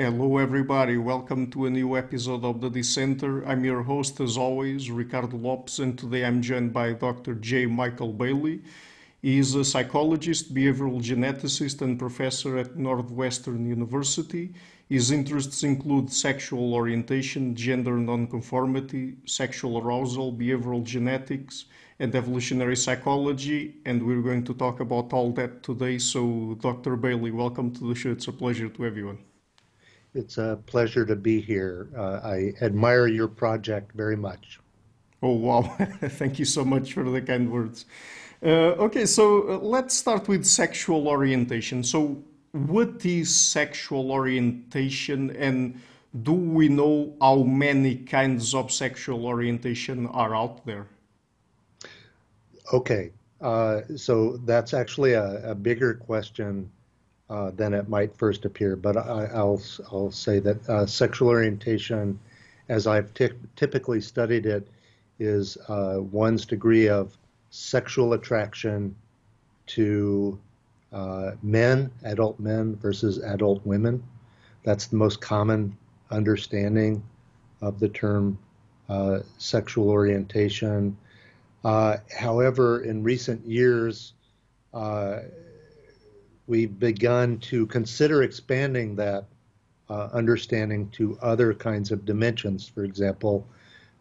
Hello, everybody. Welcome to a new episode of the Dissenter. I'm your host, as always, Ricardo Lopes, and today I'm joined by Dr. J. Michael Bailey. He is a psychologist, behavioral geneticist, and professor at Northwestern University. His interests include sexual orientation, gender nonconformity, sexual arousal, behavioral genetics, and evolutionary psychology. And we're going to talk about all that today. So, Dr. Bailey, welcome to the show. It's a pleasure to on. It's a pleasure to be here. Uh, I admire your project very much. Oh, wow. Thank you so much for the kind words. Uh, okay, so uh, let's start with sexual orientation. So, what is sexual orientation, and do we know how many kinds of sexual orientation are out there? Okay, uh, so that's actually a, a bigger question uh, than it might first appear. But I, will I'll say that uh, sexual orientation, as I've typically studied it, is uh, one's degree of sexual attraction to uh, men, adult men versus adult women. That's the most common understanding of the term uh, sexual orientation. However, in recent years, we've begun to consider expanding that uh, understanding to other kinds of dimensions. For example,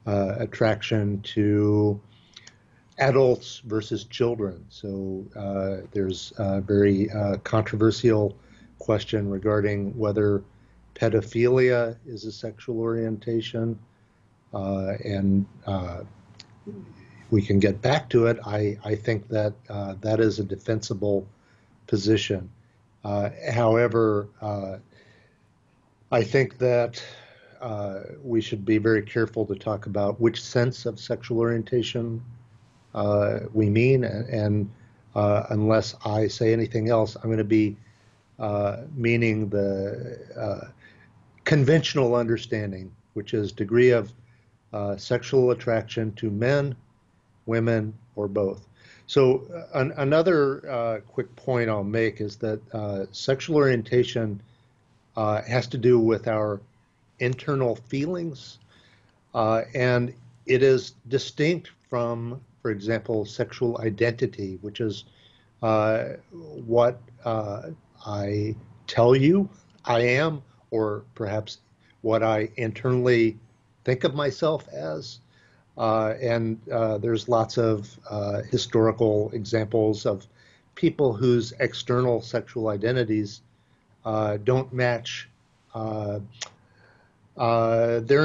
uh, attraction to adults versus children. So uh, there's a very uh, controversial question regarding whether pedophilia is a sexual orientation, uh, and uh, we can get back to it. I, I think that that is a defensible position. Uh, however, I think that we should be very careful to talk about which sense of sexual orientation uh, we mean. And uh, unless I say anything else, I'm going to be uh, meaning the uh, conventional understanding, which is degree of uh, sexual attraction to men, women, or both. So uh, an, another uh, quick point I'll make is that uh, sexual orientation has to do with our internal feelings, and it is distinct from for example, sexual identity, which is uh, what uh, I tell you I am, or perhaps what I internally think of myself as. Uh, and uh, there's lots of uh, historical examples of people whose external sexual identities don't match their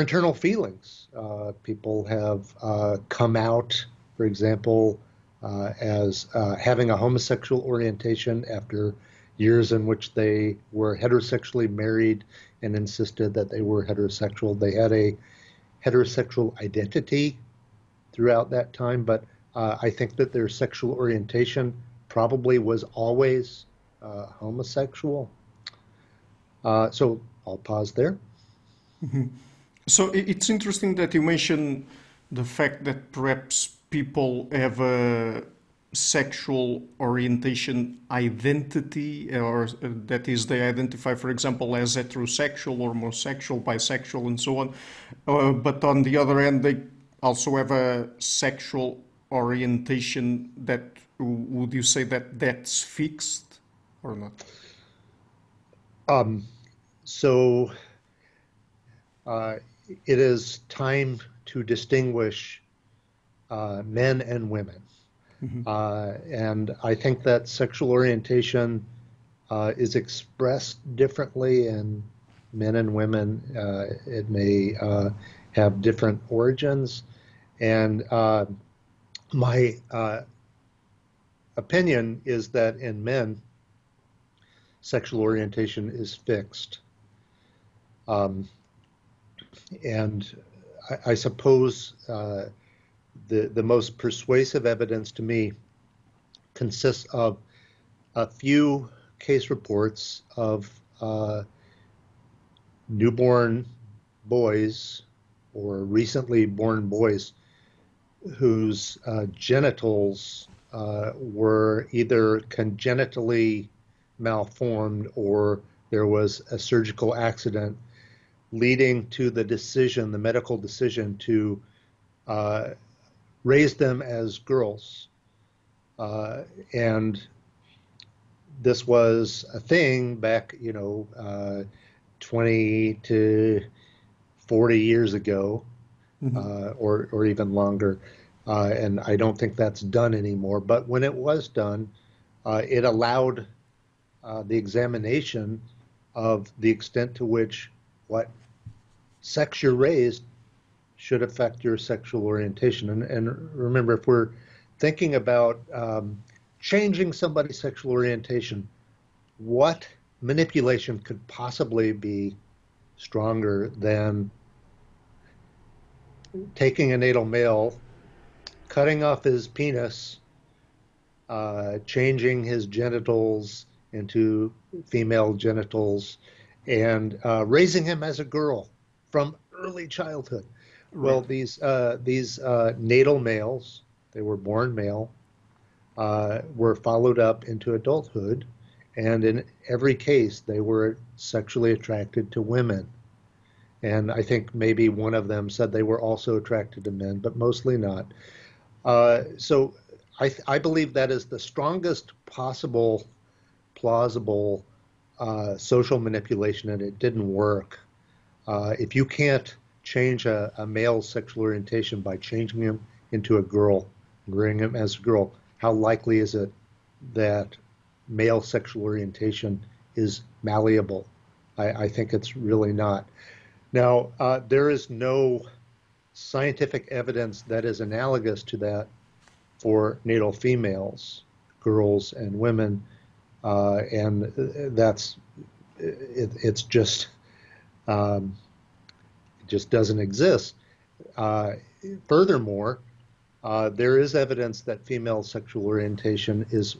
internal feelings. people have come out for example, uh, as uh, having a homosexual orientation after years in which they were heterosexually married and insisted that they were heterosexual. They had a heterosexual identity throughout that time, but uh, I think that their sexual orientation probably was always uh, homosexual. Uh, so I'll pause there. Mm-hmm. So it's interesting that you mentioned the fact that perhaps people have a sexual orientation identity or that is they identify for example as heterosexual or homosexual bisexual and so on uh, but on the other hand they also have a sexual orientation that would you say that that's fixed or not um, so uh, it is time to distinguish uh, men and women. Mm-hmm. Uh, and I think that sexual orientation uh, is expressed differently in men and women. Uh, it may uh, have different origins. And uh, my opinion is that in men, sexual orientation is fixed. Um, and I, I suppose the, the most persuasive evidence to me consists of a few case reports of uh, newborn boys or recently born boys whose uh, genitals uh, were either congenitally malformed or there was a surgical accident leading to the decision, the medical decision to uh, raise them as girls. Uh, and this was a thing back, you know, uh, 20 to 40 years ago, mm-hmm. Uh, or, or even longer. Uh, and I don't think that's done anymore. But when it was done, uh, it allowed the examination of the extent to which what sex you're raised should affect your sexual orientation. And, and remember, if we're thinking about um, changing somebody's sexual orientation, what manipulation could possibly be stronger than taking a natal male, cutting off his penis, uh, changing his genitals into female genitals, and uh, raising him as a girl from early childhood. Right. Well, these uh, these uh, natal males, they were born male, uh, were followed up into adulthood, and in every case, they were sexually attracted to women. And I think maybe one of them said they were also attracted to men, but mostly not. Uh, so I, th- I believe that is the strongest possible plausible uh, social manipulation, and it didn't work. Uh, if you can't change a, a male's sexual orientation by changing him into a girl, rearing him as a girl, how likely is it that male sexual orientation is malleable? I, I think it's really not. Now, uh, there is no scientific evidence that is analogous to that for natal females, girls, and women, uh, and that's it, it's just um, just doesn't exist. Uh, furthermore, uh, there is evidence that female sexual orientation is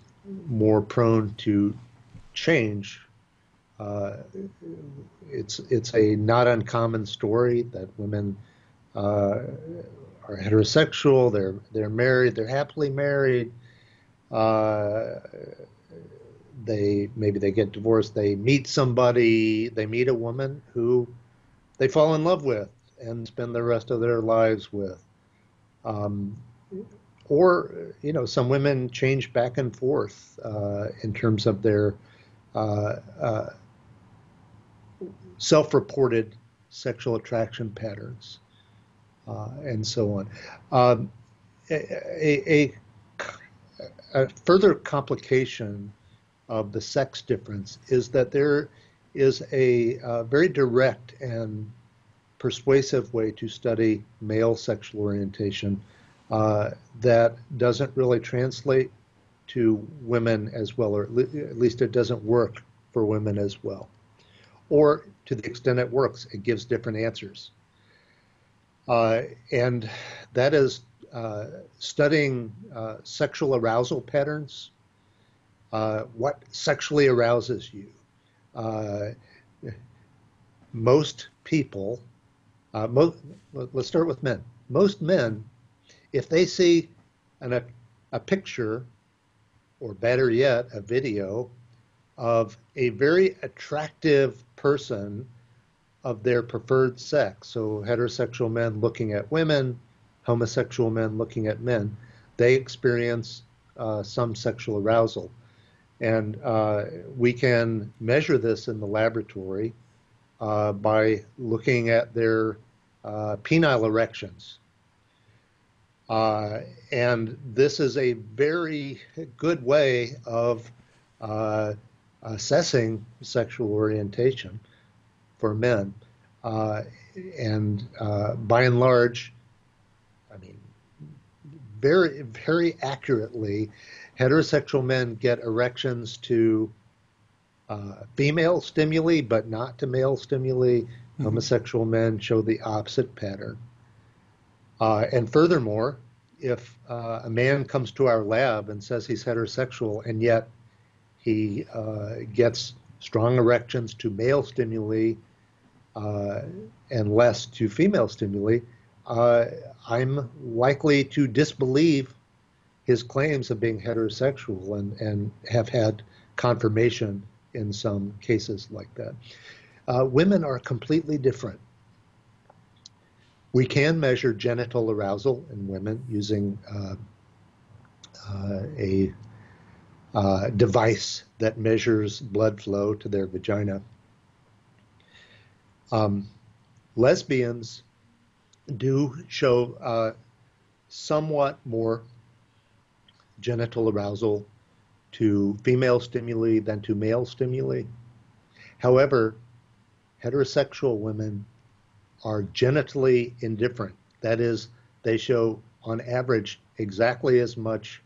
more prone to change. Uh, it's it's a not uncommon story that women uh, are heterosexual. They're they're married. They're happily married. Uh, they maybe they get divorced. They meet somebody. They meet a woman who they fall in love with and spend the rest of their lives with. Um, or you know some women change back and forth uh, in terms of their uh, uh, self-reported sexual attraction patterns uh, and so on. Um, a, a, a, further complication of the sex difference is that there is a uh, very direct and persuasive way to study male sexual orientation uh, that doesn't really translate to women as well, or at least it doesn't work for women as well. Or to the extent it works, it gives different answers. Uh, and that is uh, studying uh, sexual arousal patterns. Uh, what sexually arouses you? Uh, most people, most, let's start with men. Most men if they see an, a, a picture, or better yet, a video of a very attractive person of their preferred sex, so heterosexual men looking at women, homosexual men looking at men, they experience uh, some sexual arousal. And uh, we can measure this in the laboratory uh, by looking at their uh, penile erections. Uh, and this is a very good way of uh, assessing sexual orientation for men. Uh, and by and large, I mean, very, very accurately, heterosexual men get erections to uh, female stimuli, but not to male stimuli. Mm-hmm. Homosexual men show the opposite pattern. Uh, and furthermore, if uh, a man comes to our lab and says he's heterosexual and yet he uh, gets strong erections to male stimuli uh, and less to female stimuli, uh, I'm likely to disbelieve his claims of being heterosexual and, and have had confirmation in some cases like that. Uh, women are completely different. We can measure genital arousal in women using uh, uh, a uh, device that measures blood flow to their vagina. Um, lesbians do show uh, somewhat more genital arousal to female stimuli than to male stimuli. However, heterosexual women are genitally indifferent. That is, they show on average exactly as much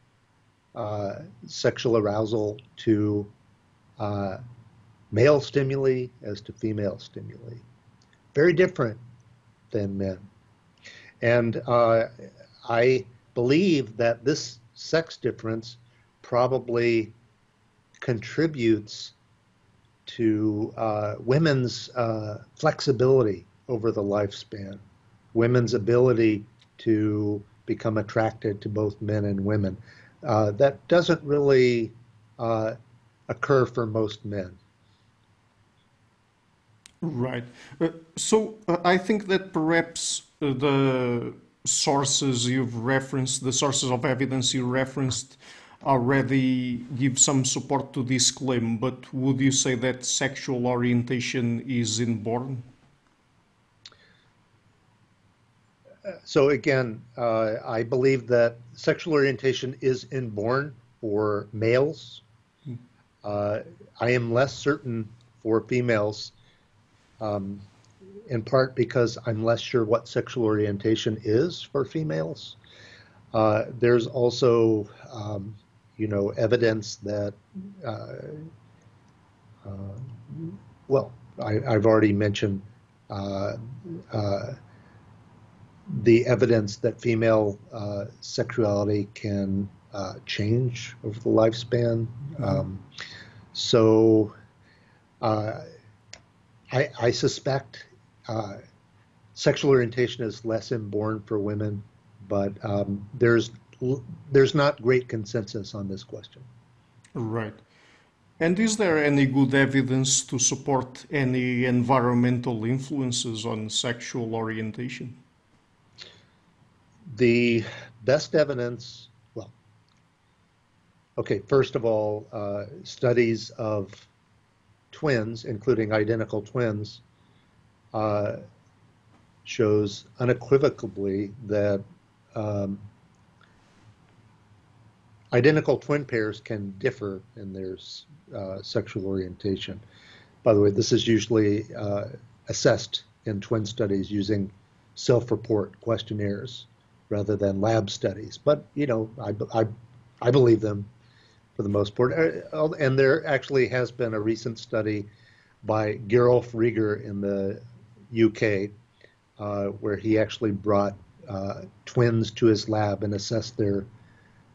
uh, sexual arousal to uh, male stimuli as to female stimuli. Very different than men. And uh, I believe that this sex difference probably contributes to uh, women's uh, flexibility over the lifespan, women's ability to become attracted to both men and women. Uh, that doesn't really uh, occur for most men. Right. Uh, so uh, I think that perhaps the sources you've referenced, the sources of evidence you referenced, already give some support to this claim. But would you say that sexual orientation is inborn? So again, uh, I believe that sexual orientation is inborn for males. Hmm. Uh, I am less certain for females um, in part because I'm less sure what sexual orientation is for females. Uh, there's also, um, you know, evidence that, uh, uh, well, I, have already mentioned uh, uh, the evidence that female uh, sexuality can change over the lifespan. Mm-hmm. Um, so, I, I suspect uh, sexual orientation is less inborn for women, but um, there's there's not great consensus on this question. Right. And is there any good evidence to support any environmental influences on sexual orientation? The best evidence, well, okay, first of all, uh, studies of twins, including identical twins, uh, shows unequivocally that um, identical twin pairs can differ in their uh, sexual orientation. By the way, this is usually uh, assessed in twin studies using self-report questionnaires rather than lab studies. But you know, I, I, I believe them for the most part. Uh, and there actually has been a recent study by Gerolf Rieger in the UK uh, where he actually brought uh, twins to his lab and assessed their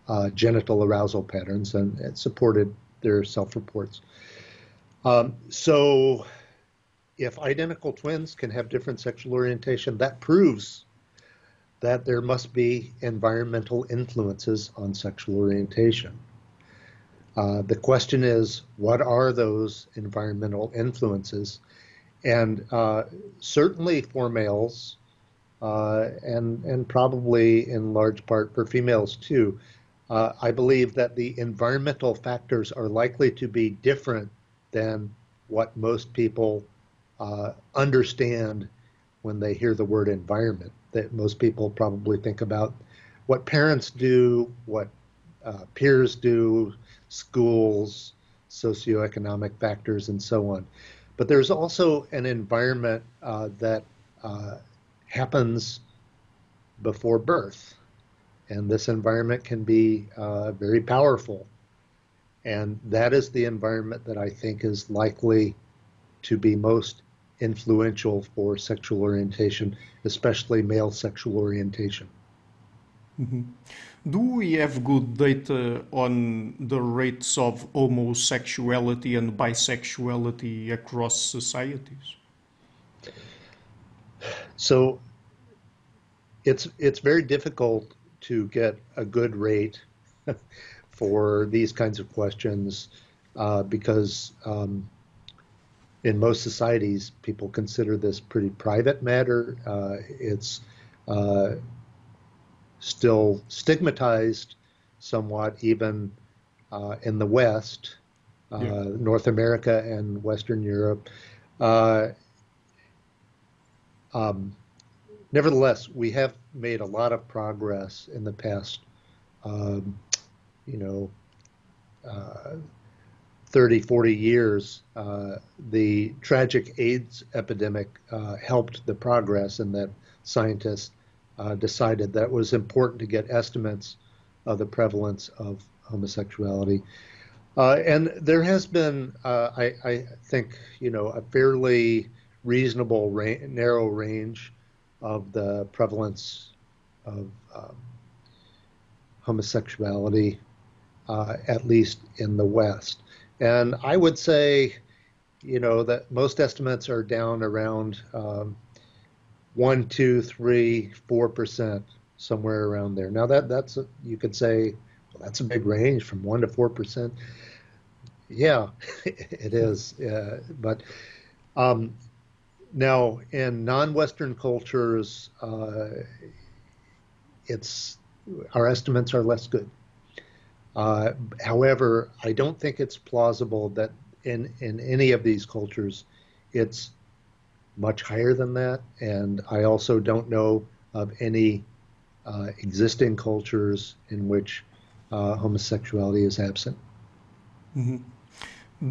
uh, genital arousal patterns and, supported their self-reports. Um, so if identical twins can have different sexual orientation, that proves that there must be environmental influences on sexual orientation. Uh, the question is, what are those environmental influences? And uh, certainly for males, uh, and and probably in large part for females too, uh, I believe that the environmental factors are likely to be different than what most people uh, understand when they hear the word environment. That most people probably think about what parents do, what uh, peers do, schools, socioeconomic factors, and so on. But there's also an environment uh, that uh, happens before birth. And this environment can be uh, very powerful. And that is the environment that I think is likely to be most influential for sexual orientation, especially male sexual orientation. Mm-hmm. Do we have good data on the rates of homosexuality and bisexuality across societies? So it's it's very difficult to get a good rate for these kinds of questions uh, because um, in most societies, people consider this pretty private matter. Uh, it's uh, still stigmatized somewhat, even uh, in the West, uh, yeah. North America and Western Europe. Uh, um, nevertheless, we have made a lot of progress in the past, um, you know, uh, 30, 40 years. Uh, the tragic AIDS epidemic uh, helped the progress in that scientists uh, decided that it was important to get estimates of the prevalence of homosexuality. Uh, and there has been, uh, I, I, think, you know, a fairly reasonable ra- narrow range of the prevalence of um, homosexuality, uh, at least in the West. And I would say, you know, that most estimates are down around um, one, two, three, four percent, somewhere around there. Now that that's a, you could say well, that's a big range from one to four percent. Yeah, it is. Uh, but um, now in non-Western cultures, uh, it's our estimates are less good. Uh, however, I don't think it's plausible that in in any of these cultures, it's much higher than that. And I also don't know of any uh, existing cultures in which uh, homosexuality is absent. Mm-hmm.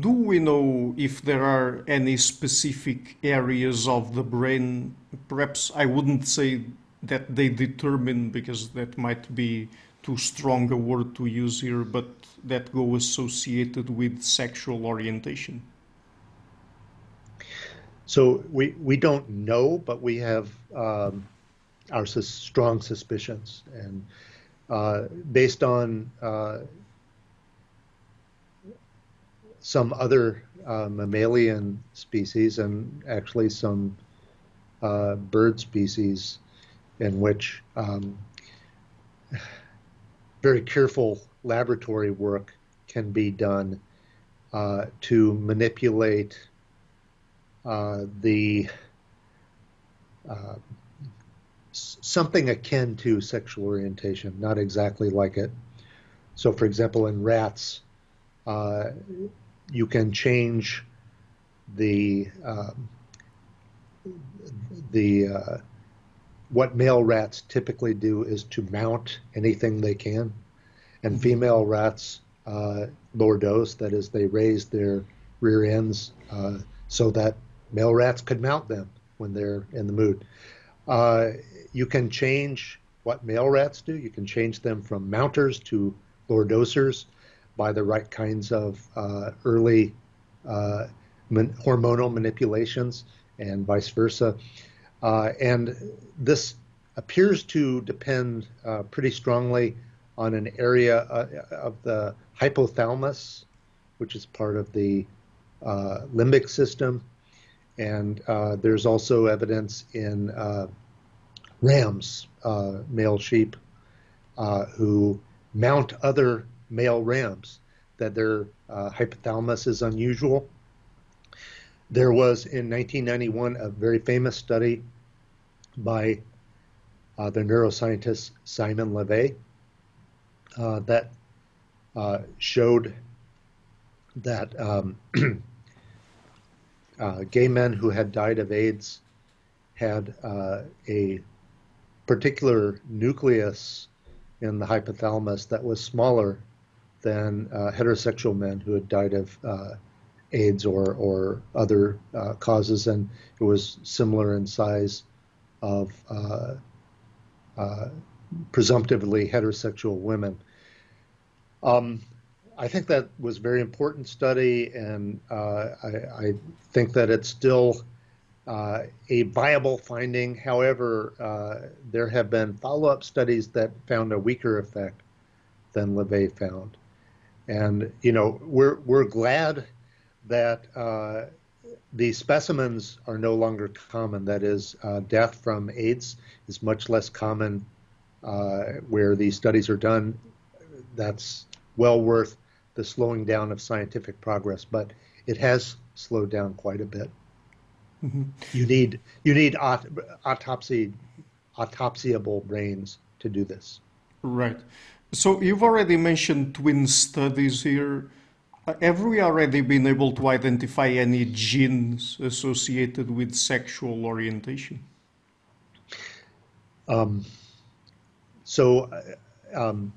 Do we know if there are any specific areas of the brain? Perhaps I wouldn't say that they determine, because that might be too strong a word to use here, but that go associated with sexual orientation. So we, we don't know, but we have um, our sus- strong suspicions. And uh, based on uh, some other uh, mammalian species and actually some uh, bird species in which um, very careful laboratory work can be done uh, to manipulate the uh, something akin to sexual orientation, not exactly like it. So, for example, in rats, uh, you can change the um, the uh, what male rats typically do is to mount anything they can, and mm-hmm. female rats uh, lordose. That is, they raise their rear ends uh, so that male rats could mount them when they're in the mood. Uh, you can change what male rats do. You can change them from mounters to lordosers by the right kinds of uh, early uh, man- hormonal manipulations and vice versa. Uh, and this appears to depend uh, pretty strongly on an area uh, of the hypothalamus, which is part of the limbic system, and uh, there's also evidence in uh, rams, uh, male sheep, uh, who mount other male rams, that their uh, hypothalamus is unusual. There was in 1991 a very famous study by uh, the neuroscientist Simon LeVay that showed that um, uh, gay men who had died of AIDS had uh, a particular nucleus in the hypothalamus that was smaller than uh, heterosexual men who had died of uh, AIDS or, or other uh, causes, and it was similar in size of uh, presumptively heterosexual women. Um, I think that was a very important study, and uh, I, I, think that it's still uh, a viable finding. However, uh, there have been follow-up studies that found a weaker effect than LeVay found, and you know we're we're glad that uh, these specimens are no longer common. That is, uh, death from AIDS is much less common uh, where these studies are done. That's well worth the slowing down of scientific progress, but it has slowed down quite a bit. Mm-hmm. You need you need aut- autopsy autopsyable brains to do this. Right. So you've already mentioned twin studies here. Uh, have we already been able to identify any genes associated with sexual orientation? Um, so, uh, um,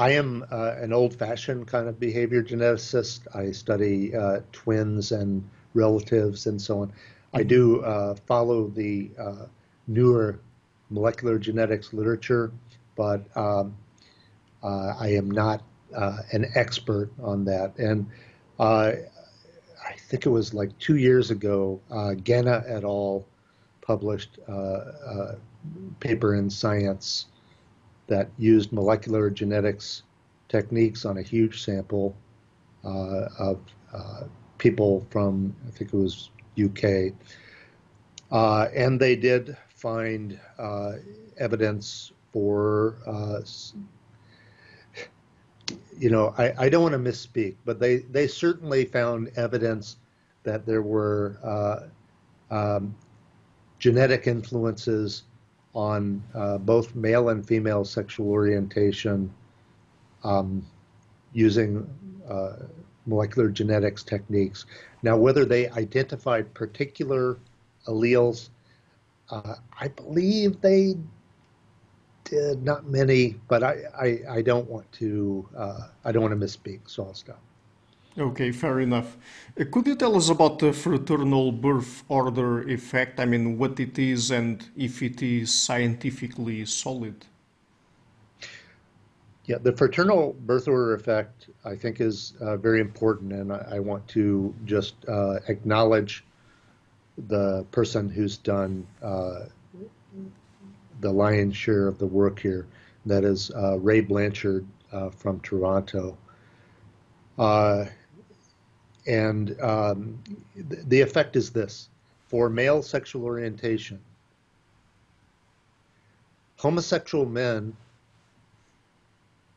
I am uh, an old-fashioned kind of behavior geneticist. I study uh, twins and relatives and so on. I do uh, follow the uh, newer molecular genetics literature, but um, uh, I am not uh, an expert on that. And I think it was like two years ago, Ganna et al. published a paper in Science that used molecular genetics techniques on a huge sample uh, of uh, people from, I think it was UK. Uh, and they did find uh, evidence for, uh, you know, I, I don't want to misspeak, but they, they certainly found evidence that there were uh, um, genetic influences on uh, both male and female sexual orientation um, using uh, molecular genetics techniques. Now, whether they identified particular alleles, uh, I believe they did, not many, but I, I, I don't want to uh, I don't want to misspeak, so I'll stop. Okay, fair enough. Uh, could you tell us about the fraternal birth order effect? I mean, what it is and if it is scientifically solid? Yeah, the fraternal birth order effect, I think, is uh, very important, and I, I want to just uh, acknowledge the person who's done uh, the lion's share of the work here. That is uh, Ray Blanchard uh, from Toronto. Uh, and um, th- the effect is this for male sexual orientation, homosexual men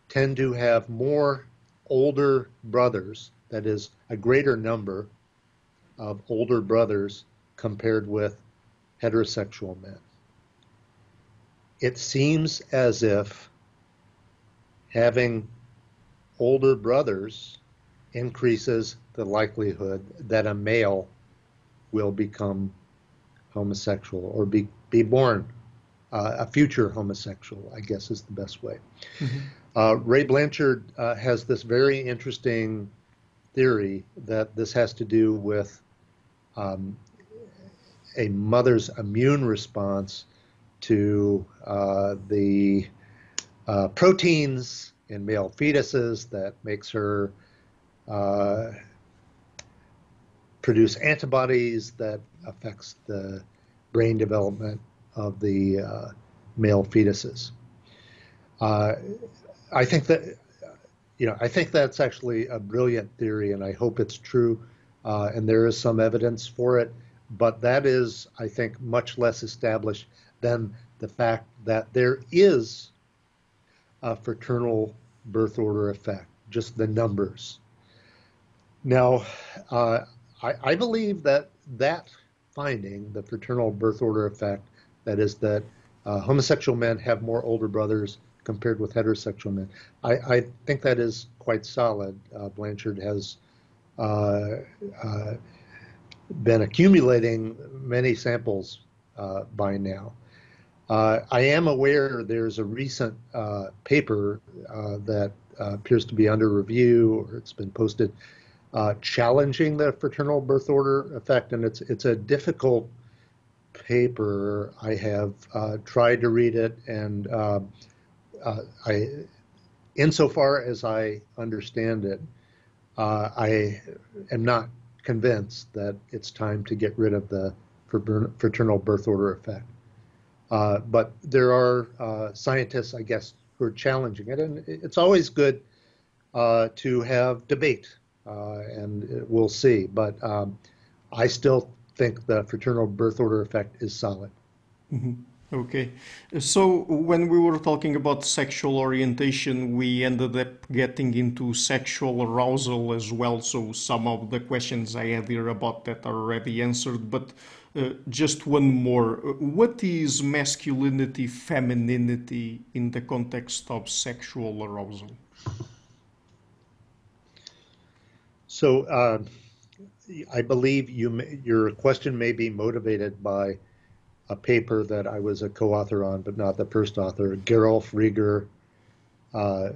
tend to have more older brothers, that is, a greater number of older brothers compared with heterosexual men. It seems as if having older brothers increases the likelihood that a male will become homosexual or be, be born uh, a future homosexual, I guess is the best way. Mm-hmm. Uh, Ray Blanchard uh, has this very interesting theory that this has to do with um, a mother's immune response to uh, the uh, proteins in male fetuses that makes her uh, produce antibodies that affects the brain development of the uh, male fetuses. Uh, I think that you know I think that's actually a brilliant theory, and I hope it's true. Uh, and there is some evidence for it, but that is, I think, much less established than the fact that there is a fraternal birth order effect, just the numbers. Now, uh, I, I believe that that finding, the fraternal birth order effect, that is that uh, homosexual men have more older brothers compared with heterosexual men. I, I think that is quite solid. Uh, Blanchard has uh, uh been accumulating many samples uh, by now. Uh, I am aware there's a recent paper that appears to be under review, or it's been posted uh, challenging the fraternal birth order effect, and it's it's a difficult paper. I have uh, tried to read it, and uh, uh I, insofar as I understand it, uh, I am not convinced that it's time to get rid of the fraternal birth order effect. Uh, but there are scientists, I guess, who are challenging it, and it's always good to have debate and we'll see. But um, I still think the fraternal birth order effect is solid. Mm-hmm. Okay, so when we were talking about sexual orientation, we ended up getting into sexual arousal as well. So some of the questions I had here about that are already answered, but uh, just one more. What is masculinity, femininity in the context of sexual arousal? So uh, I believe you, your question may be motivated by a paper that I was a co-author on, but not the first author. Gerolf Rieger uh,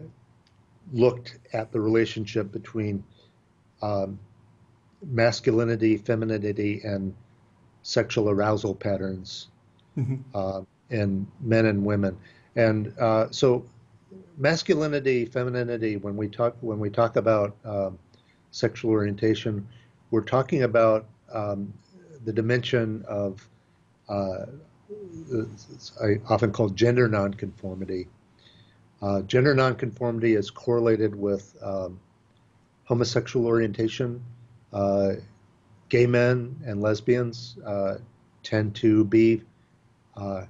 looked at the relationship between um, masculinity, femininity, and sexual arousal patterns mm-hmm. uh, in men and women. And uh, so, masculinity, femininity. When we talk when we talk about um, sexual orientation, we're talking about um, the dimension of uh, I often call gender nonconformity. Uh, gender nonconformity is correlated with um, homosexual orientation. Uh, gay men and lesbians uh, tend to be uh,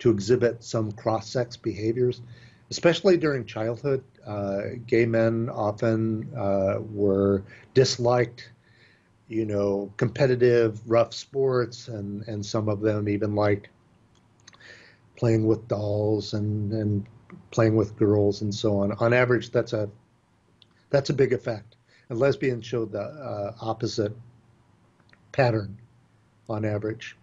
to exhibit some cross-sex behaviors, especially during childhood. Uh, gay men often were disliked you know, competitive, rough sports, and, and some of them even liked playing with dolls and, and playing with girls and so on. On average, that's a that's a big effect. And lesbians showed the uh, opposite pattern on average.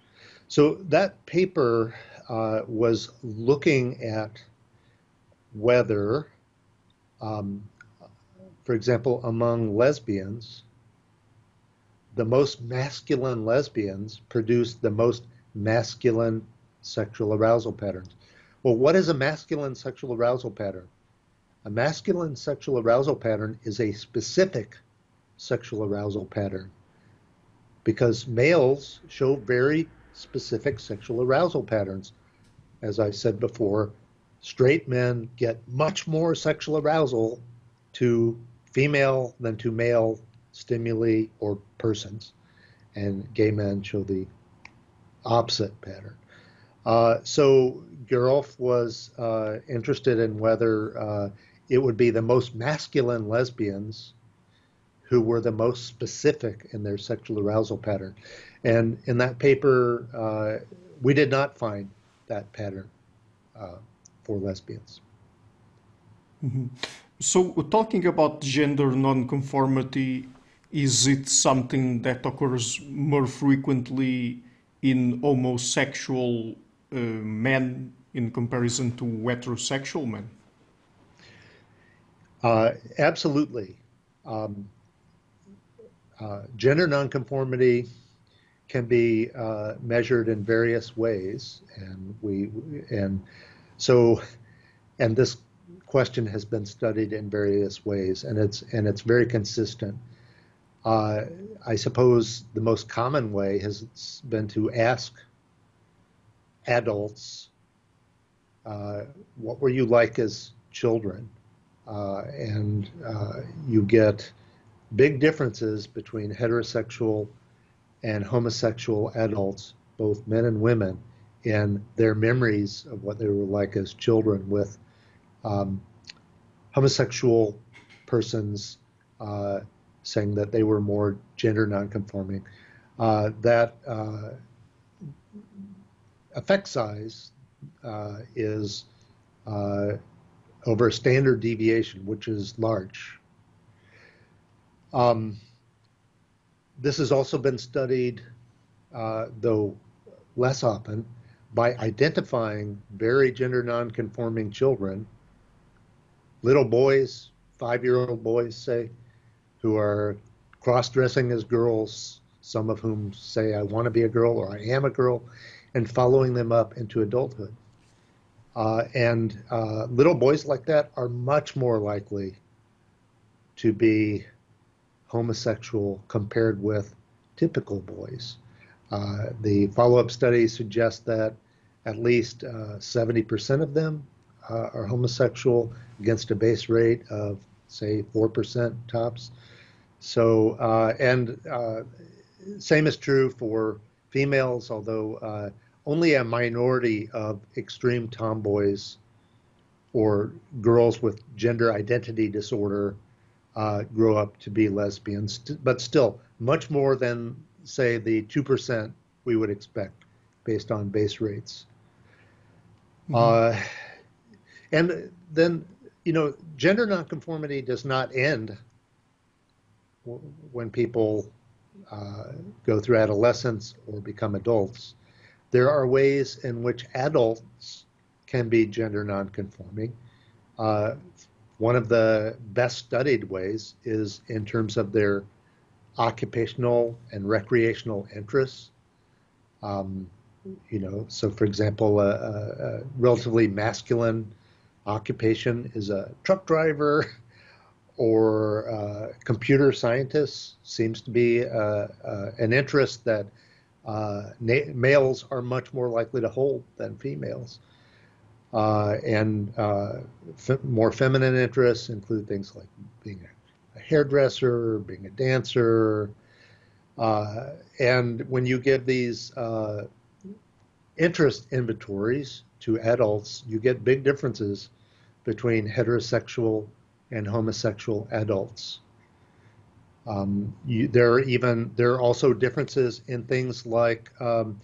So that paper uh, was looking at whether, um, for example, among lesbians, the most masculine lesbians produce the most masculine sexual arousal patterns. Well, what is a masculine sexual arousal pattern? A masculine sexual arousal pattern is a specific sexual arousal pattern because males show very specific sexual arousal patterns. As I said before, straight men get much more sexual arousal to female than to male stimuli or persons, and gay men show the opposite pattern. Uh, so Gerolf was uh, interested in whether uh, it would be the most masculine lesbians who were the most specific in their sexual arousal pattern. And in that paper, uh, we did not find that pattern uh, for lesbians. Mm-hmm. So, talking about gender nonconformity is it something that occurs more frequently in homosexual uh, men in comparison to heterosexual men? Uh, absolutely. Um, uh, gender nonconformity can be uh, measured in various ways, and we and so and this question has been studied in various ways, and it's and it's very consistent. Uh, I suppose the most common way has been to ask adults, uh, what were you like as children? Uh, and uh, you get big differences between heterosexual and homosexual adults, both men and women, in their memories of what they were like as children with um, homosexual persons uh, saying that they were more gender nonconforming. Uh, that uh, effect size uh, is uh, over a standard deviation, which is large. Um, this has also been studied, uh, though less often, by identifying very gender nonconforming children, little boys, five year old boys, say, who are cross dressing as girls, some of whom say, I want to be a girl or I am a girl, and following them up into adulthood. Uh, and uh, little boys like that are much more likely to be homosexual compared with typical boys. Uh, the follow up studies suggest that at least 70% uh, of them uh, are homosexual against a base rate of, say, 4% tops. So, uh, and same is true for females, although only a minority of extreme tomboys or girls with gender identity disorder uh, grow up to be lesbians, but still much more than, say, the 2% we would expect based on base rates. Mm-hmm. Uh, and then, you know, gender nonconformity does not end when people uh, go through adolescence or become adults. There are ways in which adults can be gender nonconforming. Uh, one of the best studied ways is in terms of their occupational and recreational interests. Um, you know, so for example, a, a, a, relatively masculine occupation is a truck driver or a computer scientist seems to be uh, uh, an interest that uh, males are much more likely to hold than females. Uh, and uh, more feminine interests include things like being a hairdresser, being a dancer. Uh, and when you give these uh, interest inventories to adults, you get big differences between heterosexual and homosexual adults. Um, you, there are even there are also differences in things like um,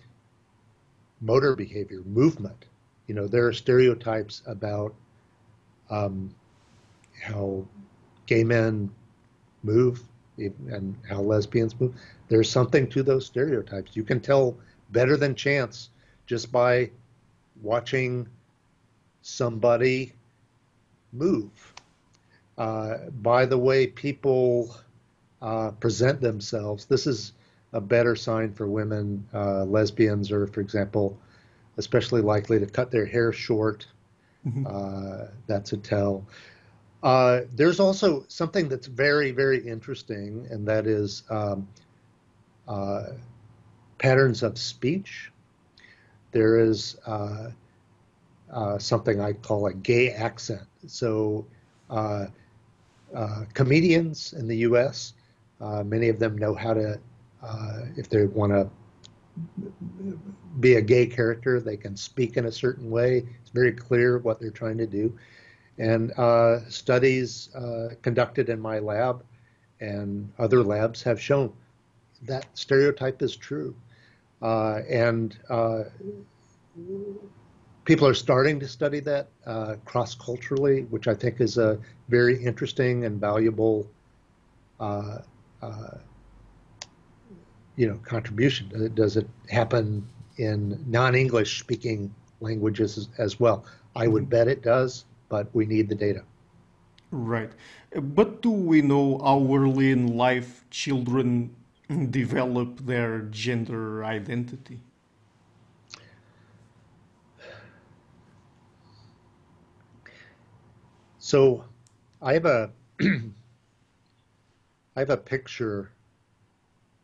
motor behavior, movement you know, there are stereotypes about um, how gay men move and how lesbians move. There's something to those stereotypes. You can tell better than chance just by watching somebody move. Uh, by the way people uh, present themselves, this is a better sign for women, uh, lesbians, or, for example, especially likely to cut their hair short. Mm-hmm. Uh, that's a tell. Uh, there's also something that's very, very interesting, and that is um, uh, patterns of speech. There is uh, uh, something I call a gay accent. So, uh, comedians in the U.S., many of them know how to, if they want to be a gay character. They can speak in a certain way. It's very clear what they're trying to do. And uh, studies uh, conducted in my lab and other labs have shown that stereotype is true. Uh, and uh, people are starting to study that uh, cross culturally, which I think is a very interesting and valuable uh, you know contribution? Does it happen in non-English speaking languages as, as well? I would bet it does, but we need the data. Right. But do we know how early in life children develop their gender identity? So I have a I have a picture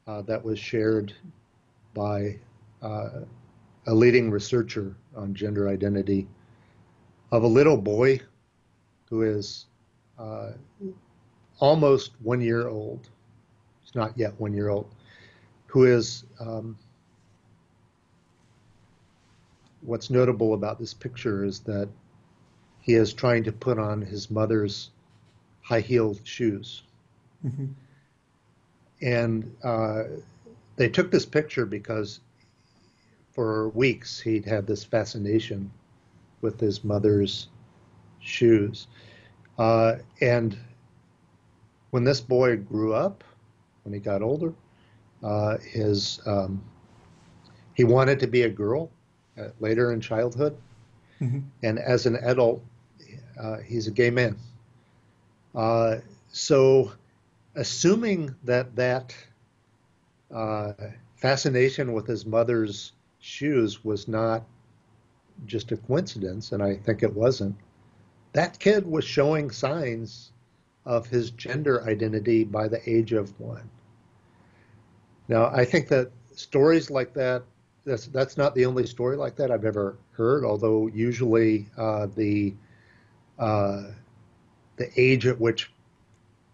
uh, that was shared by uh, a leading researcher on gender identity of a little boy who is uh, almost one year old. He's not yet one year old, who is. Um, what's notable about this picture is that he is trying to put on his mother's high heeled shoes. Mm-hmm. And uh, they took this picture because for weeks he'd had this fascination with his mother's shoes. Uh, and when this boy grew up, when he got older, uh, his um, he wanted to be a girl uh, later in childhood, mm-hmm. and as an adult, uh, he's a gay man. Uh, so assuming that that uh, fascination with his mother's shoes was not just a coincidence, and I think it wasn't, that kid was showing signs of his gender identity by the age of one. Now, I think that stories like that, that's, that's not the only story like that I've ever heard, although usually uh, the, uh, the age at which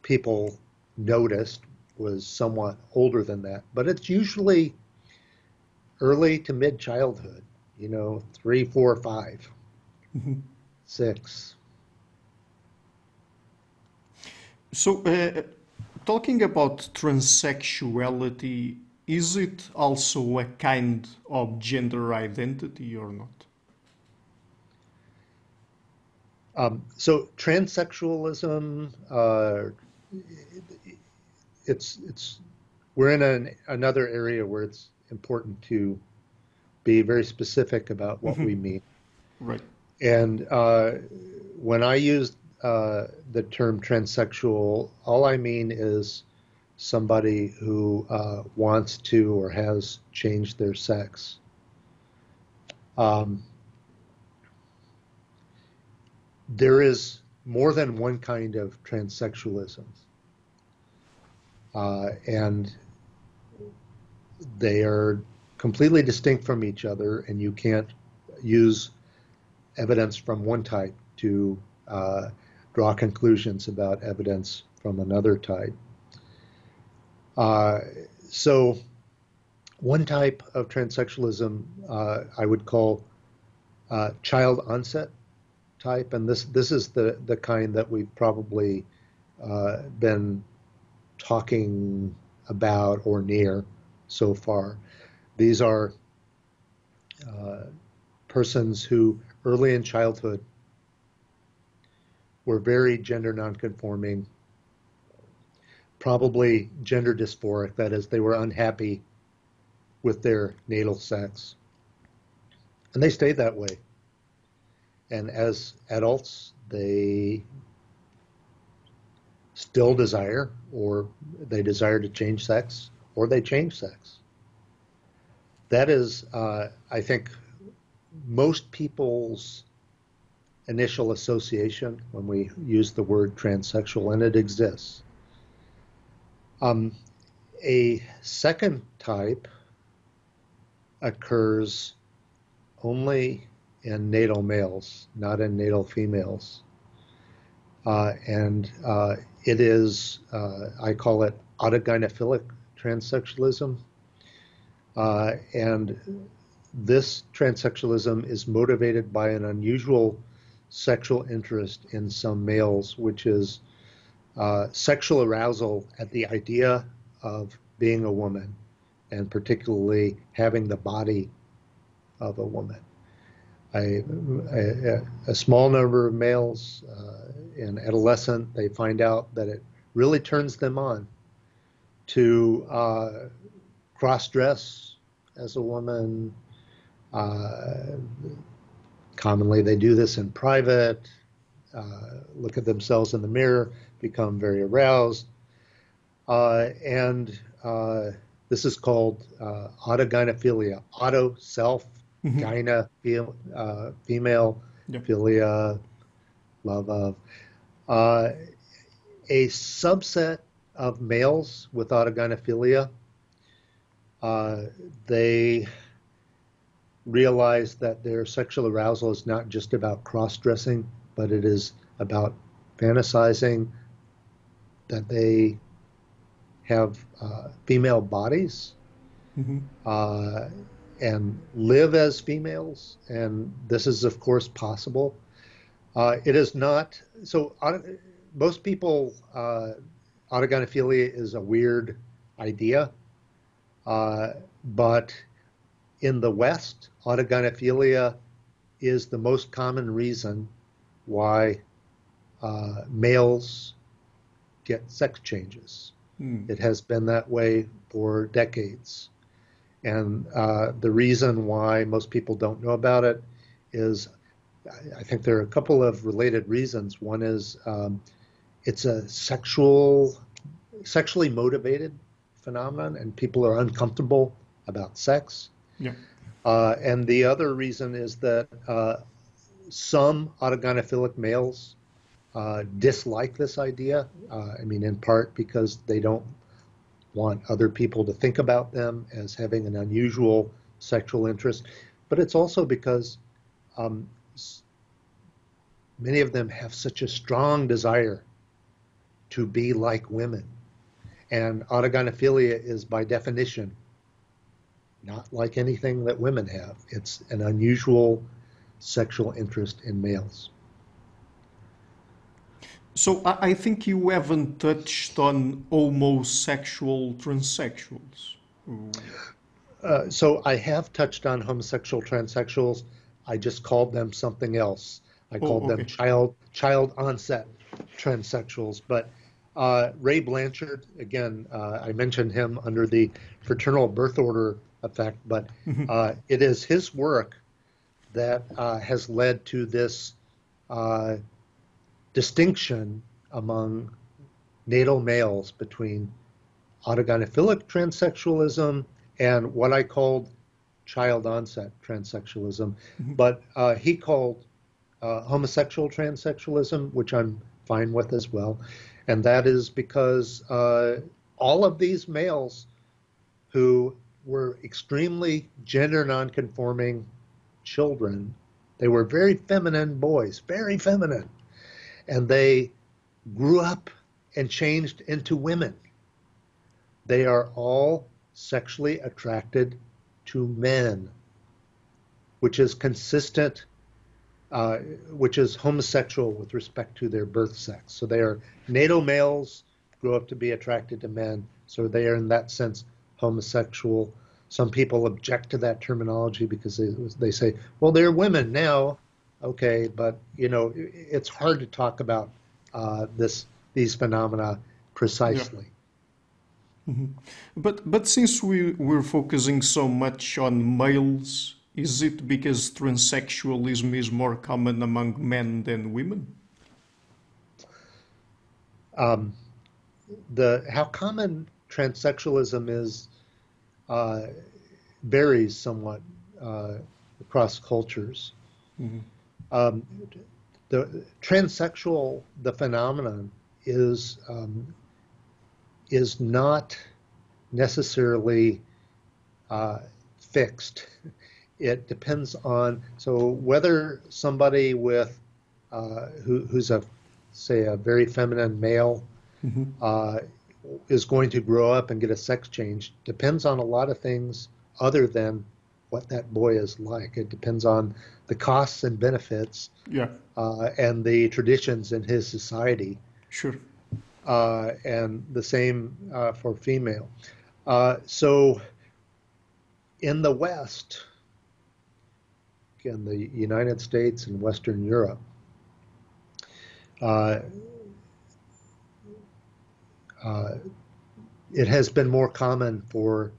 people noticed was somewhat older than that, but it's usually early to mid childhood. You know, three, four, five, Mm-hmm. six. So, uh, talking about transsexuality, is it also a kind of gender identity or not? Um, so transsexualism, uh, it's it's we're in an, another area where it's important to be very specific about what we mean. Right. And uh, when I use uh, the term transsexual, all I mean is somebody who uh, wants to or has changed their sex. Um, there is more than one kind of transsexualism. Uh, and they are completely distinct from each other, and you can't use evidence from one type to uh, draw conclusions about evidence from another type. Uh, so, one type of transsexualism uh, I would call uh, child onset type, and this this is the the kind that we've probably uh, been talking about or near so far. These are uh, persons who early in childhood were very gender nonconforming, probably gender dysphoric, that is, they were unhappy with their natal sex. And they stayed that way. And as adults, they still desire, or they desire to change sex, or they change sex. That is, uh, I think, most people's initial association when we use the word transsexual, and it exists. Um, a second type occurs only in natal males, not in natal females. Uh, and uh, it is, uh, I call it autogynephilic transsexualism. Uh, and this transsexualism is motivated by an unusual sexual interest in some males, which is uh, sexual arousal at the idea of being a woman, and particularly having the body of a woman. A, small number of males uh, in adolescent, they find out that it really turns them on to uh, cross dress as a woman, uh, commonly, they do this in private, uh, look at themselves in the mirror, become very aroused. Uh, and uh, this is called uh, autogynephilia. Auto, self, mm-hmm. gyna, uh, female, yep. philia, love of. a subset of males with autogynephilia, they realize that their sexual arousal is not just about cross dressing, but it is about fantasizing that they have uh, female bodies mm-hmm. uh, and live as females. And this is, of course, possible. Uh, it is not so. most people, uh, autogynephilia is a weird idea, uh, but in the West, autogynephilia is the most common reason why uh, males get sex changes. Hmm. It has been that way for decades. And uh, the reason why most people don't know about it is I think there are a couple of related reasons. One is um, it's a sexual, sexually motivated phenomenon, and people are uncomfortable about sex. Yeah. Uh, and the other reason is that uh, some autogynephilic males uh, dislike this idea. Uh, I mean, in part because they don't want other people to think about them as having an unusual sexual interest, but it's also because um, many of them have such a strong desire to be like women. And autogynephilia is by definition not like anything that women have. It's an unusual sexual interest in males. So I think you haven't touched on homosexual transsexuals. Uh, so I have touched on homosexual transsexuals. I just called them something else. I called oh, okay. them child child onset transsexuals. But uh, Ray Blanchard, again, uh, I mentioned him under the fraternal birth order effect, but mm-hmm. uh, it is his work that uh, has led to this uh, distinction among natal males between autogynephilic transsexualism and what I called child onset transsexualism. Mm-hmm. But uh, he called uh, homosexual transsexualism, which I'm fine with as well. And that is because uh, all of these males who were extremely gender nonconforming children, they were very feminine boys, very feminine. And they grew up and changed into women. They are all sexually attracted to men, which is consistent, uh, which is homosexual with respect to their birth sex. So they are natal males, grow up to be attracted to men. So they are, in that sense, homosexual. Some people object to that terminology because they, they say, well, they're women now. Okay, but you know, it's hard to talk about uh, this these phenomena precisely. Yeah. Mm-hmm. But but since we we're focusing so much on males, is it because transsexualism is more common among men than women? Um, the how common transsexualism is uh, varies somewhat uh, across cultures. Mm-hmm. Um, the transsexual, the phenomenon is um, is not necessarily uh, fixed. It depends on so whether somebody with uh, who, who's a say a very feminine male mm-hmm. uh, is going to grow up and get a sex change depends on a lot of things other than what that boy is like. It depends on the costs and benefits yeah. Uh, and the traditions in his society. Sure. Uh, and the same uh, for female. Uh, so in the West, in the United States and Western Europe, uh, uh, it has been more common for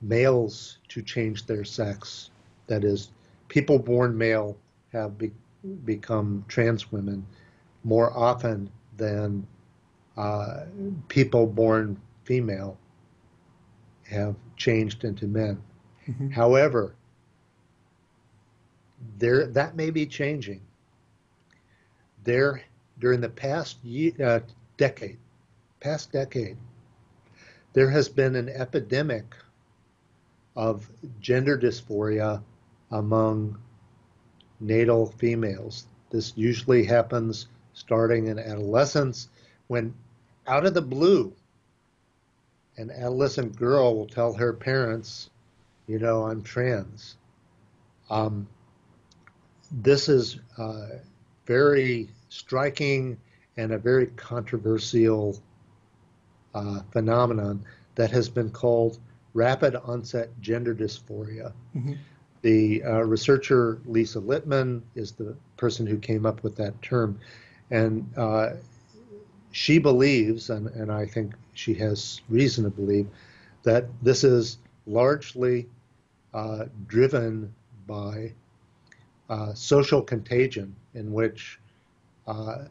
males to change their sex. That is, people born male have be, become trans women more often than uh, people born female have changed into men. Mm-hmm. However, there that may be changing. There, during the past uh, decade, past decade, there has been an epidemic of gender dysphoria among natal females. This usually happens starting in adolescence when out of the blue an adolescent girl will tell her parents, you know, I'm trans. Um, this is uh, very striking and a very controversial uh, phenomenon that has been called rapid onset gender dysphoria. Mm-hmm. The uh, researcher Lisa Littman is the person who came up with that term. And uh, she believes, and, and I think she has reason to believe, that this is largely uh, driven by uh, social contagion, in which uh,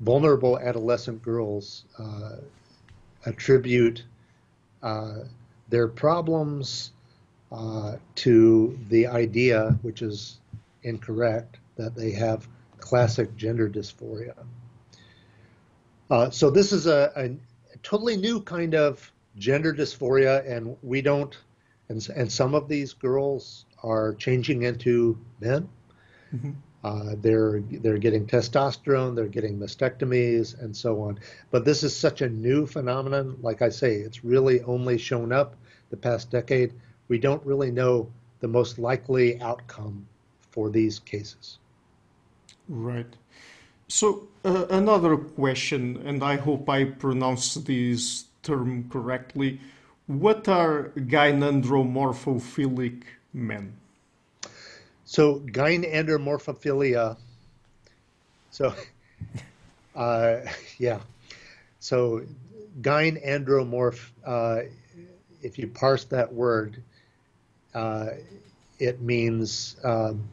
vulnerable adolescent girls uh, attribute uh, their problems uh, to the idea, which is incorrect, that they have classic gender dysphoria. So this is a, a, totally new kind of gender dysphoria, and we don't. And, and some of these girls are changing into men. Mm-hmm. Uh, they're they're getting testosterone, they're getting mastectomies, and so on. But this is such a new phenomenon. Like I say, it's really only shown up the past decade, we don't really know the most likely outcome for these cases. Right. So uh, another question, and I hope I pronounce this term correctly. What are gynandromorphophilic men? So gynandromorphophilia. So, uh, yeah. So gynandromorph. Uh, if you parse that word, uh, it means um,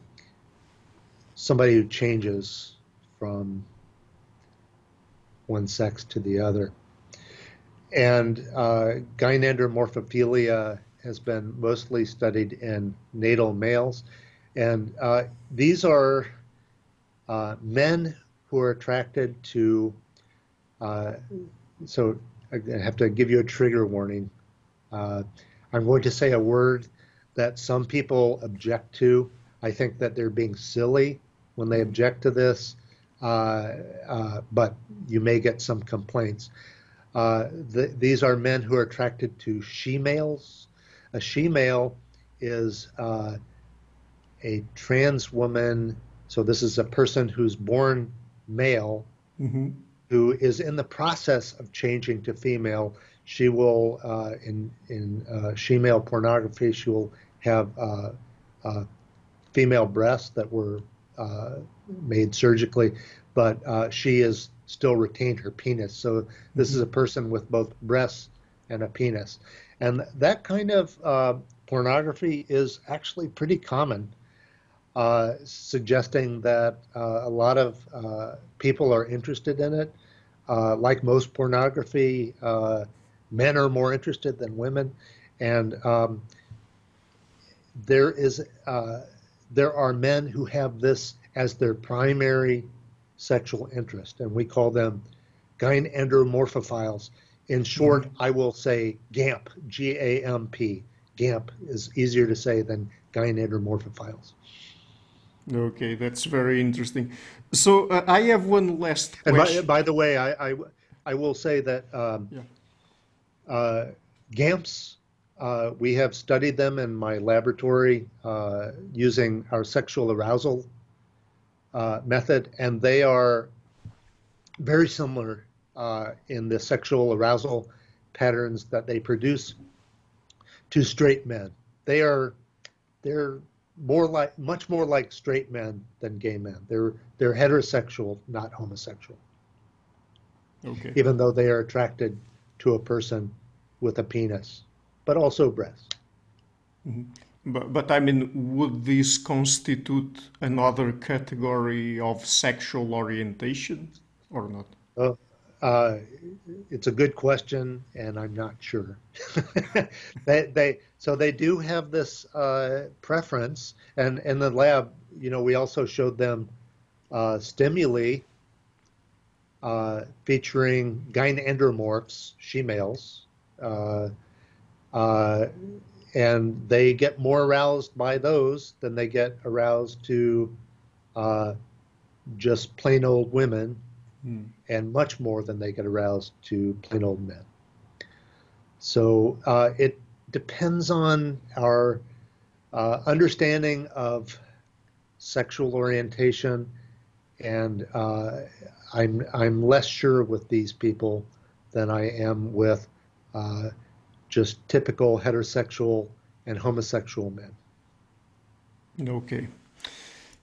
somebody who changes from one sex to the other. And uh, gynandromorphophilia has been mostly studied in natal males. And uh, these are uh, men who are attracted to, uh, so I have to give you a trigger warning. Uh, I'm going to say a word that some people object to. I think that they're being silly when they object to this, uh, uh, but you may get some complaints. The, these are men who are attracted to she males. A she male is a trans woman. So this is a person who's born male mm-hmm. who is in the process of changing to female. She will uh, in in uh, she-male pornography. She will have uh, uh female breasts that were uh, made surgically, but uh, she is still retained her penis. So this mm-hmm. is a person with both breasts and a penis, and that kind of pornography is actually pretty common uh, suggesting that uh, a lot of uh, people are interested in it. Uh, like most pornography, uh, men are more interested than women, and um, there is there are men who have this as their primary sexual interest, and we call them gynandromorphophiles. In short. I will say GAMP, G A M P. GAMP is easier to say than gynandromorphophiles. Okay, that's very interesting. So uh, I have one last question. And by, by the way, I, I, I, will say that um, yeah. uh, GAMPs, uh, we have studied them in my laboratory uh, using our sexual arousal uh, method, and they are very similar uh, in the sexual arousal patterns that they produce to straight men. They are they're more like much more like straight men than gay men. They're they're heterosexual, not homosexual. Okay. Even though they are attracted to a person with a penis, but also breasts. Mm-hmm. But, but I mean, would this constitute another category of sexual orientation or not? Uh, uh, it's a good question, and I'm not sure. they, they, so they do have this uh, preference, and in the lab, you know, we also showed them uh, stimuli uh, featuring gynandromorphs, she males, uh, uh, and they get more aroused by those than they get aroused to just plain old women mm. and much more than they get aroused to plain old men. So uh, it depends on our uh, understanding of sexual orientation, and uh, I'm I'm less sure with these people than I am with uh, just typical heterosexual and homosexual men. Okay.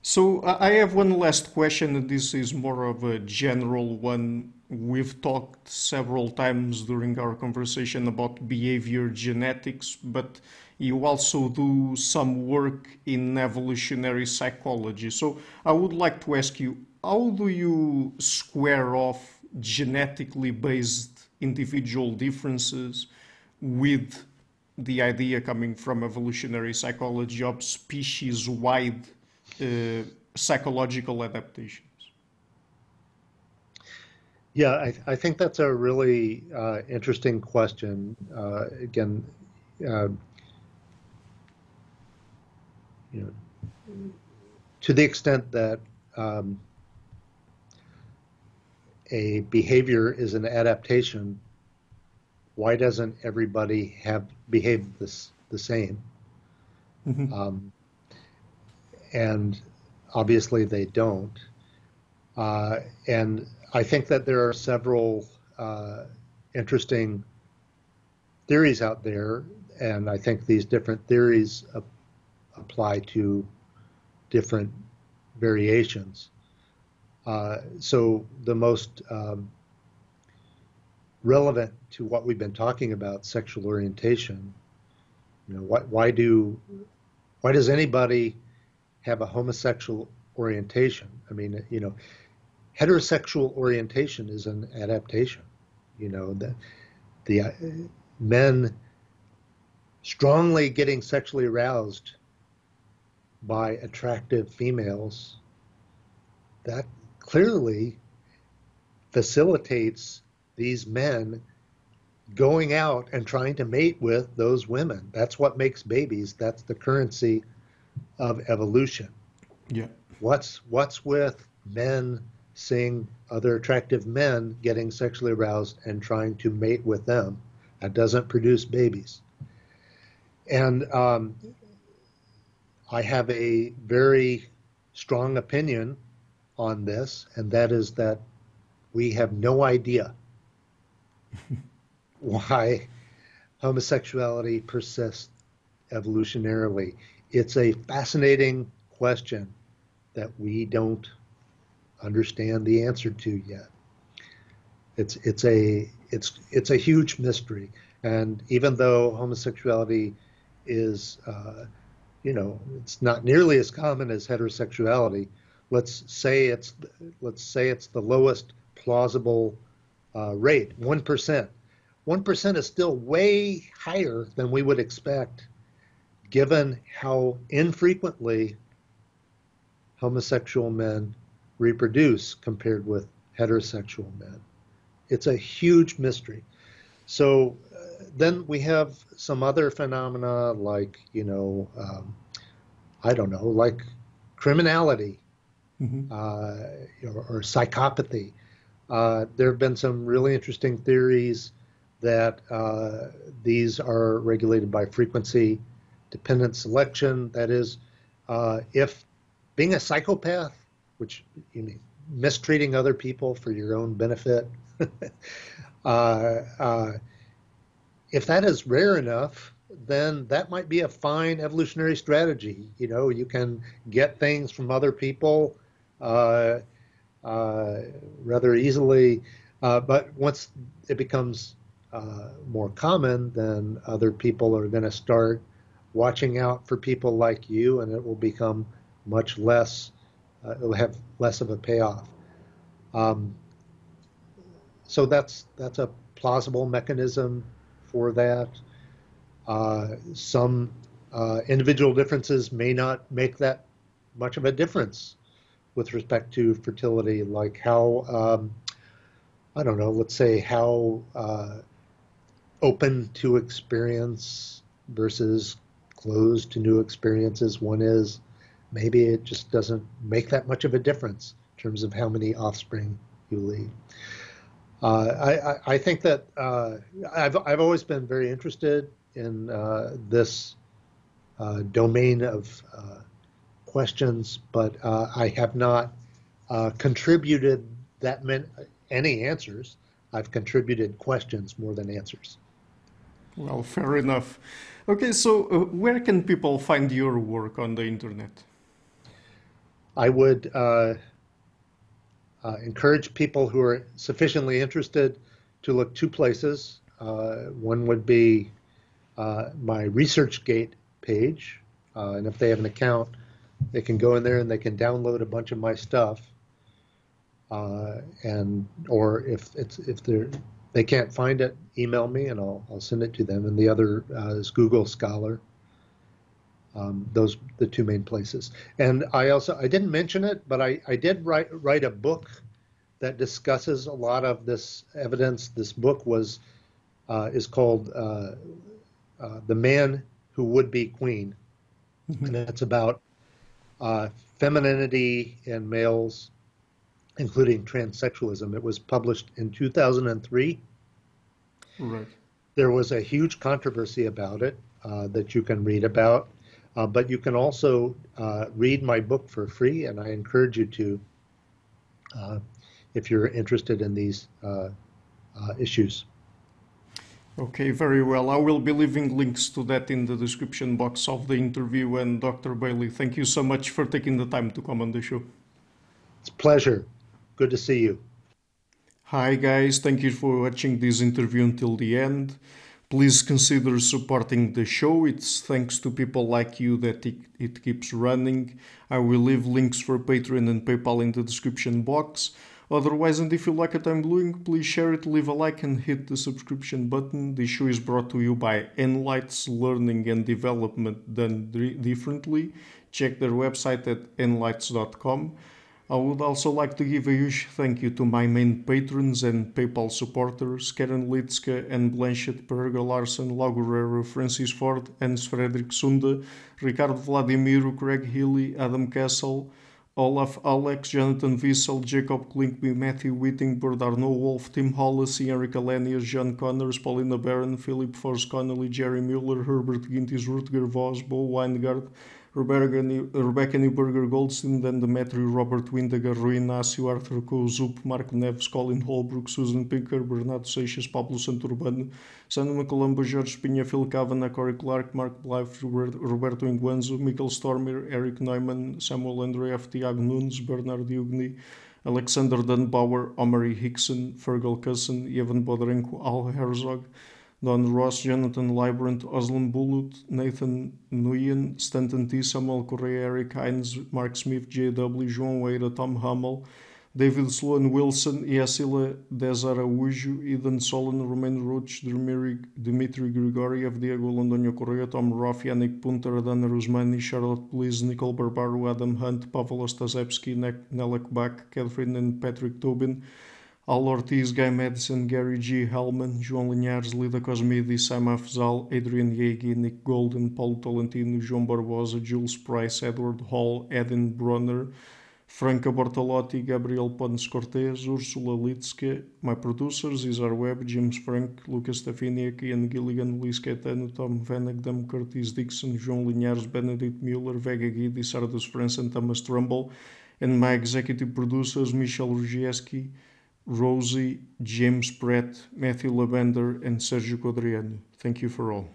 So I have one last question, this is more of a general one. We've talked several times during our conversation about behavior genetics, but you also do some work in evolutionary psychology. So I would like to ask you, how do you square off genetically based individual differences with the idea coming from evolutionary psychology of species wide psychological adaptations? Yeah, I, I, think that's a really uh, interesting question. Uh, again, uh, you know, to the extent that um, a behavior is an adaptation, why doesn't everybody have behave this the same? Mhm. Um, and obviously they don't. Uh, and I think that there are several uh, interesting theories out there, and I think these different theories ap- apply to different variations. Uh, so the most um, relevant to what we've been talking about, sexual orientation, you know, why, why do why does anybody have a homosexual orientation? I mean, you know, heterosexual orientation is an adaptation. You know, the the uh, men strongly getting sexually aroused by attractive females that clearly facilitates these men going out and trying to mate with those women. That's what makes babies. That's the currency of evolution. Yeah. What's what's with men seeing other attractive men getting sexually aroused and trying to mate with them? That doesn't produce babies. And um, I have a very strong opinion on this, and that is that we have no idea why homosexuality persists evolutionarily. It's a fascinating question that we don't understand the answer to yet. It's it's a it's it's a huge mystery, and even though homosexuality is uh, you know it's not nearly as common as heterosexuality, let's say it's let's say it's the lowest plausible uh, rate, one percent. One percent is still way higher than we would expect, given how infrequently homosexual men reproduce compared with heterosexual men. It's a huge mystery. So uh, then we have some other phenomena like, you know, um, I don't know, like criminality Mhm. uh, or, or psychopathy. Uh, there have been some really interesting theories that uh, these are regulated by frequency dependent selection. That is, uh, if being a psychopath, which you mean mistreating other people for your own benefit, uh, uh, if that is rare enough, then that might be a fine evolutionary strategy. You know, you can get things from other people uh, uh, rather easily, uh, but once it becomes more common, then other people are going to start watching out for people like you, and it will become much less. Uh, it will have less of a payoff. Um, so that's that's a plausible mechanism for that. Uh, some uh, individual differences may not make that much of a difference with respect to fertility, like how um, I don't know, let's say how uh, open to experience versus closed to new experiences one is. Maybe it just doesn't make that much of a difference in terms of how many offspring you lead. Uh, I, I, think that uh, I've, I've always been very interested in uh, this uh, domain of uh, questions, but uh, I have not contributed that many, any answers. I've contributed questions more than answers. Well, fair enough. Okay, so uh, where can people find your work on the internet? I would uh, uh, encourage people who are sufficiently interested to look two places. Uh, one would be uh, my ResearchGate page, uh, and if they have an account, they can go in there and they can download a bunch of my stuff. And or if it's if they're they can't find it, email me and I'll I'll send it to them. And the other uh, is Google Scholar. Um, those the two main places. And I also I didn't mention it, but I, I did write write a book that discusses a lot of this evidence. This book was uh, is called uh, uh, "The Man Who Would Be Queen," and it's about uh, femininity in males, including transsexualism. It was published in 2003. Right. there was a huge controversy about it uh, that you can read about, uh, but you can also uh, read my book for free, and I encourage you to uh, if you're interested in these uh, uh, issues. Okay, very well. I will be leaving links to that in the description box of the interview. And Dr. Bailey, thank you so much for taking the time to come on the show. It's a pleasure. Good to see you. Hi, guys. Thank you for watching this interview until the end. Please consider supporting the show. It's thanks to people like you that it, it keeps running. I will leave links for Patreon and PayPal in the description box. Otherwise, and if you like what I'm doing, please share it, leave a like, and hit the subscription button. This show is brought to you by Enlites Learning and Development Done Differently. Check their website at enlites.com. I would also like to give a huge thank you to my main patrons and PayPal supporters Karen Litska and Blanchett Perga Larson, Laurero, Francis Ford, Hans Frederick Sunda, Ricardo Vladimiro, Craig Healy, Adam Castle, Olaf Alex, Jonathan Wiesel, Jacob Klinkby, Matthew Whittingbird, Arno Wolf, Tim Hollis, Enrica Lenius, John Connors, Paulina Barron, Philip Force Connolly, Jerry Mueller, Herbert Gintis, Rutger Vos, Bo Weingart, Rebecca, Rebecca Newberger Goldstein, Dan Demetri, Robert Windegar, Rui Inácio, Arthur Zup, Mark Neves, Colin Holbrook, Susan Pinker, Bernardo Seixas, Pablo Santurbano, Sandra Colombo, Jorge Pinha, Phil Kavanagh, Corey Clark, Mark Blythe, Roberto Inguanzo, Michael Stormer, Eric Neumann, Samuel Andreev, Tiago Nunes, Bernard Ugni, Alexander Dunbauer, Omari Hickson, Fergal Cusson, Evan Bodrenko, Al Herzog, Don Ross, Jonathan Librant, Oslan Bulut, Nathan Nguyen, Stanton T, Samuel Correa, Eric Hines, Mark Smith, J.W., João Weira, Tom Hummel, David Sloan Wilson, Yasila Desaraújo, Eden Solon, Romain Roach, Dmitry Grigoriev, Diego Londonio Correa, Tom Roth, Yannick Punter, Adana Rusmani, Charlotte Please, Nicole Barbaro, Adam Hunt, Pavel Ostazewski, Nelek Bach, Catherine and Patrick Tobin, Al Ortiz, Guy Madison, Gary G. Hellman, João Linhares, Lida Cosmidis, Sam Afzal, Adrian Yegi, Nick Golden, Paulo Tolentino, João Barbosa, Jules Price, Edward Hall, Edin Bronner, Franca Bortolotti, Gabriel Ponce Cortez, Ursula Litske, my producers, Izar Webb, James Frank, Lucas Stefaniak, Ian Gilligan, Luís Caetano, Tom Vanagdam, Curtis Dixon, João Linhares, Benedict Mueller, Vega Guidi, Sardus France, and Thomas Trumbull, and my executive producers, Michel Rugieski, Rosie, James Pratt, Matthew Lavender, and Sergio Codriano. Thank you for all.